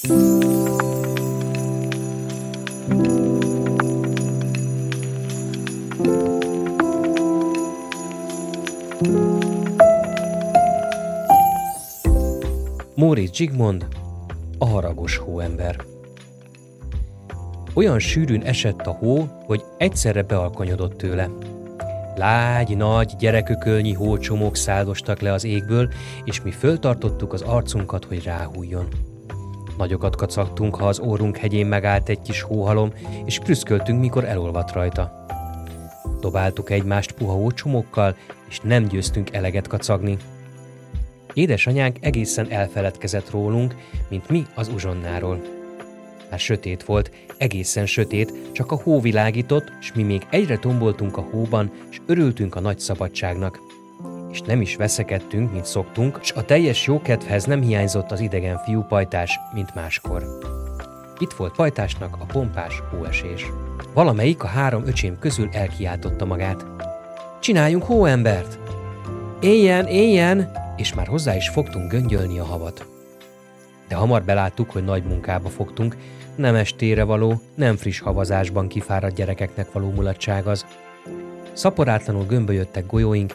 Móricz Zsigmond, a haragos hóember. Olyan sűrűn esett a hó, hogy egyszerre bealkonyodott tőle. Lágy, nagy, gyerekökölnyi hócsomók száldostak le az égből, és mi föltartottuk az arcunkat, hogy ráhújjon. Nagyokat kacagtunk, ha az órunk hegyén megállt egy kis hóhalom, és prüszköltünk, mikor elolvadt rajta. Dobáltuk egymást puha hócsomókkal, és nem győztünk eleget kacagni. Édesanyánk egészen elfeledkezett rólunk, mint mi az uzsonnáról. Már sötét volt, egészen sötét, csak a hó világított, s mi még egyre tomboltunk a hóban, és örültünk a nagy szabadságnak. És nem is veszekedtünk, mint szoktunk, s a teljes jókedvhez nem hiányzott az idegen fiúpajtás, mint máskor. Itt volt pajtásnak a pompás hóesés. Valamelyik a három öcsém közül elkiáltotta magát. Csináljunk hóembert! Éljen, éljen! És már hozzá is fogtunk göngyölni a havat. De hamar beláttuk, hogy nagy munkába fogtunk, nem estére való, nem friss havazásban kifáradt gyerekeknek való mulatság az. Szaporátlanul gömbölyöttek golyóink,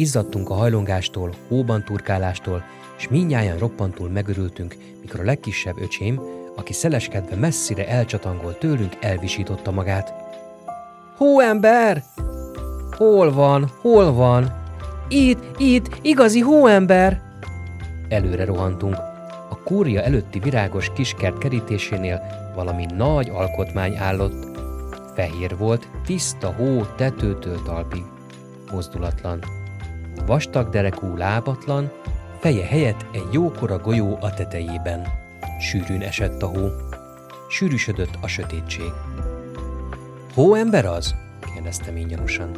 izzadtunk a hajlongástól, hóban turkálástól, és mindnyájan roppantul megörültünk, mikor a legkisebb öcsém, aki szeleskedve messzire elcsatangolt tőlünk, elvisította magát. Hóember! Hol van, hol van? Itt, itt, igazi hóember! Előre rohantunk. A kúria előtti virágos kiskert kerítésénél valami nagy alkotmány állott. Fehér volt, tiszta hó tetőtől talpig. Mozdulatlan. Vastag derekú lábatlan, feje helyett egy jókora golyó a tetejében. Sűrűn esett a hó. Sűrűsödött a sötétség. Hóember az? kérdeztem én gyanúsan.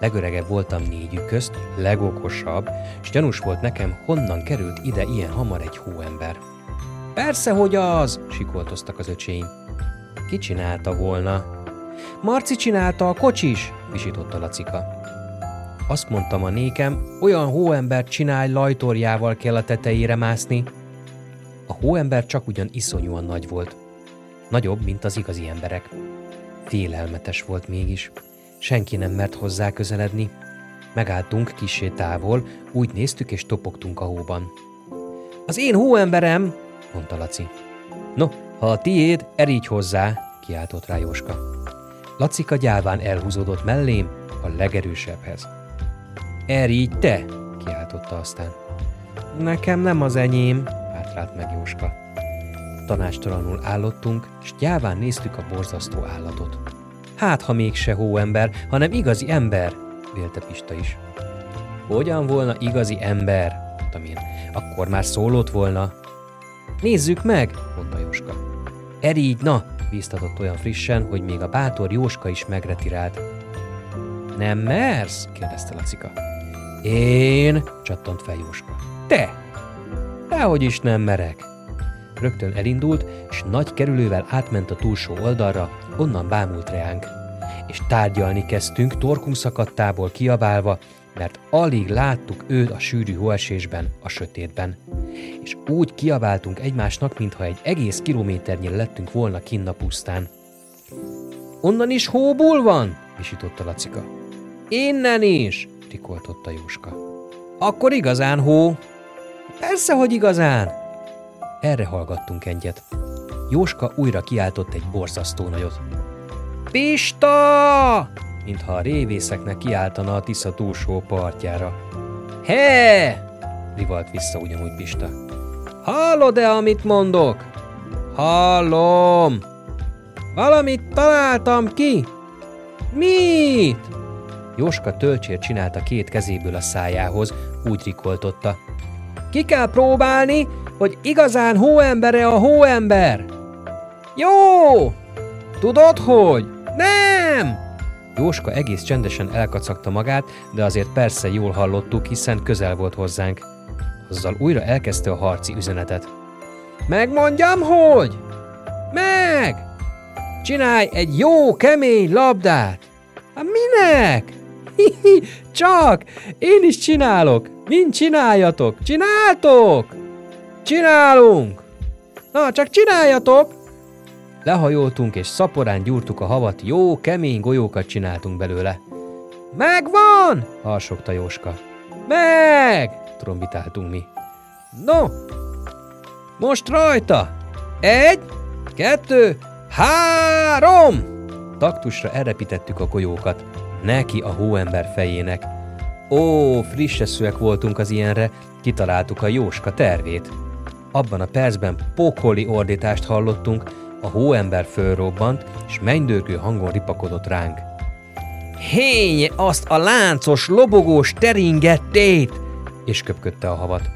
Legöregebb voltam négyük közt, legokosabb, s gyanús volt nekem, honnan került ide ilyen hamar egy hóember. Persze, hogy az, sikoltoztak az öcséim. Ki csinálta volna? Marci csinálta, a kocsis, visította Lacika. Azt mondtam a nékem, olyan hóembert csinálj, lajtorjával kell a tetejére mászni. A hóember csak ugyan iszonyúan nagy volt. Nagyobb, mint az igazi emberek. Félelmetes volt mégis. Senki nem mert hozzá közeledni. Megálltunk kisé távol, úgy néztük és topogtunk a hóban. Az én hóemberem, mondta Laci. No, ha a tiéd, erígy hozzá, kiáltott rá Jóska. Lacika gyáván elhúzódott mellém a legerősebbhez. Erígy te, kiáltotta aztán. Nekem nem az enyém, hátrált meg Jóska. Tanástalanul állottunk, és gyáván néztük a borzasztó állatot. Hát, ha mégse hóember, hanem igazi ember, vélte Pista is. Hogyan volna igazi ember, mondtam én. Akkor már szólott volna. Nézzük meg, mondta Jóska. Erígy, na, bíztatott olyan frissen, hogy még a bátor Jóska is megretirált. Nem mersz? kérdezte Lacika. Én, csattant fel Jóska. Te! Dehogy is nem merek. Rögtön elindult, és nagy kerülővel átment a túlsó oldalra, onnan bámult reánk. És tárgyalni kezdtünk, torkunk szakadtából kiabálva, mert alig láttuk őt a sűrű hóesésben, a sötétben. És úgy kiabáltunk egymásnak, mintha egy egész kilométernyire lettünk volna kinn a pusztán. Onnan is hóból van? visította Lacika. Innen is, rikoltotta Jóska. Akkor igazán hó. Persze, hogy igazán. Erre hallgattunk egyet. Jóska újra kiáltott egy borzasztó nagyot. Pista! Mintha a révészeknek kiáltana a Tisza túlsó partjára. He! rivalt vissza ugyanúgy Pista. Hallod-e, amit mondok? Hallom! Valamit találtam ki! Mit? Jóska tölcsért csinálta két kezéből a szájához, úgy rikoltotta. Ki kell próbálni, hogy igazán hóembere a hóember. Jó! Tudod, hogy? Nem! Jóska egész csendesen elkacagta magát, de azért persze jól hallottuk, hiszen közel volt hozzánk. Azzal újra elkezdte a harci üzenetet. Megmondjam, hogy? Meg! Csinálj egy jó, kemény labdát! Hát minek? Csak! Én is csinálok! Mind csináljatok! Csináltok! Csinálunk! Na, csak csináljatok! Lehajoltunk és szaporán gyúrtuk a havat, jó, kemény golyókat csináltunk belőle. Megvan! harsogta Jóska. Meg! trombitáltunk mi. No, most rajta! Egy, kettő, három! Taktusra elrepítettük a golyókat. Neki a hóember fejének. Ó, frisseszűek voltunk az ilyenre, kitaláltuk a Jóska tervét. Abban a percben pokoli ordítást hallottunk, a hóember fölrobbant, és mennydörgő hangon ripakodott ránk. Hény azt a láncos, lobogós teringettét! És köpködte a havat.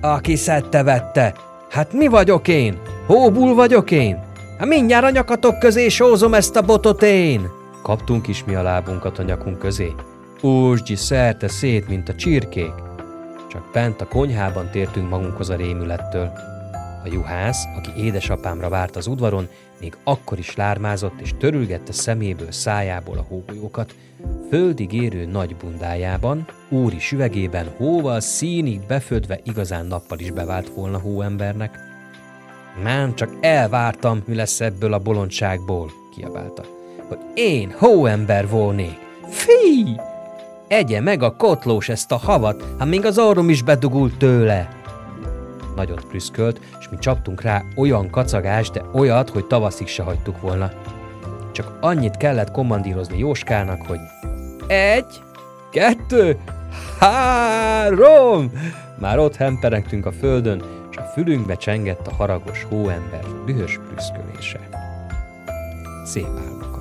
Aki szedte vette, hát mi vagyok én? Hóbul vagyok én? Hát mindjárt a nyakatok közé sózom ezt a botot én! Kaptunk is mi a lábunkat a nyakunk közé. Úsgyi szerte szét, mint a csirkék. Csak bent a konyhában tértünk magunkhoz a rémülettől. A juhász, aki édesapámra várt az udvaron, még akkor is lármázott és törülgette szeméből, szájából a hógolyókat, földig érő nagy bundájában, úri süvegében, hóval színig befödve igazán nappal is bevált volna hóembernek. Nem, csak elvártam, mi lesz ebből a bolondságból, kiabálta, hogy én hóember volnék. Fí! Egye meg a kotlós ezt a havat, ha még az orrom is bedugult tőle. Nagyot prüszkölt, és mi csaptunk rá olyan kacagást, de olyat, hogy tavaszig se hagytuk volna. Csak annyit kellett kommandírozni Jóskának, hogy egy, kettő, három! Már ott hemperengtünk a földön, és a fülünkbe csengett a haragos hóember dühös prüszkölése. Szép álmokat!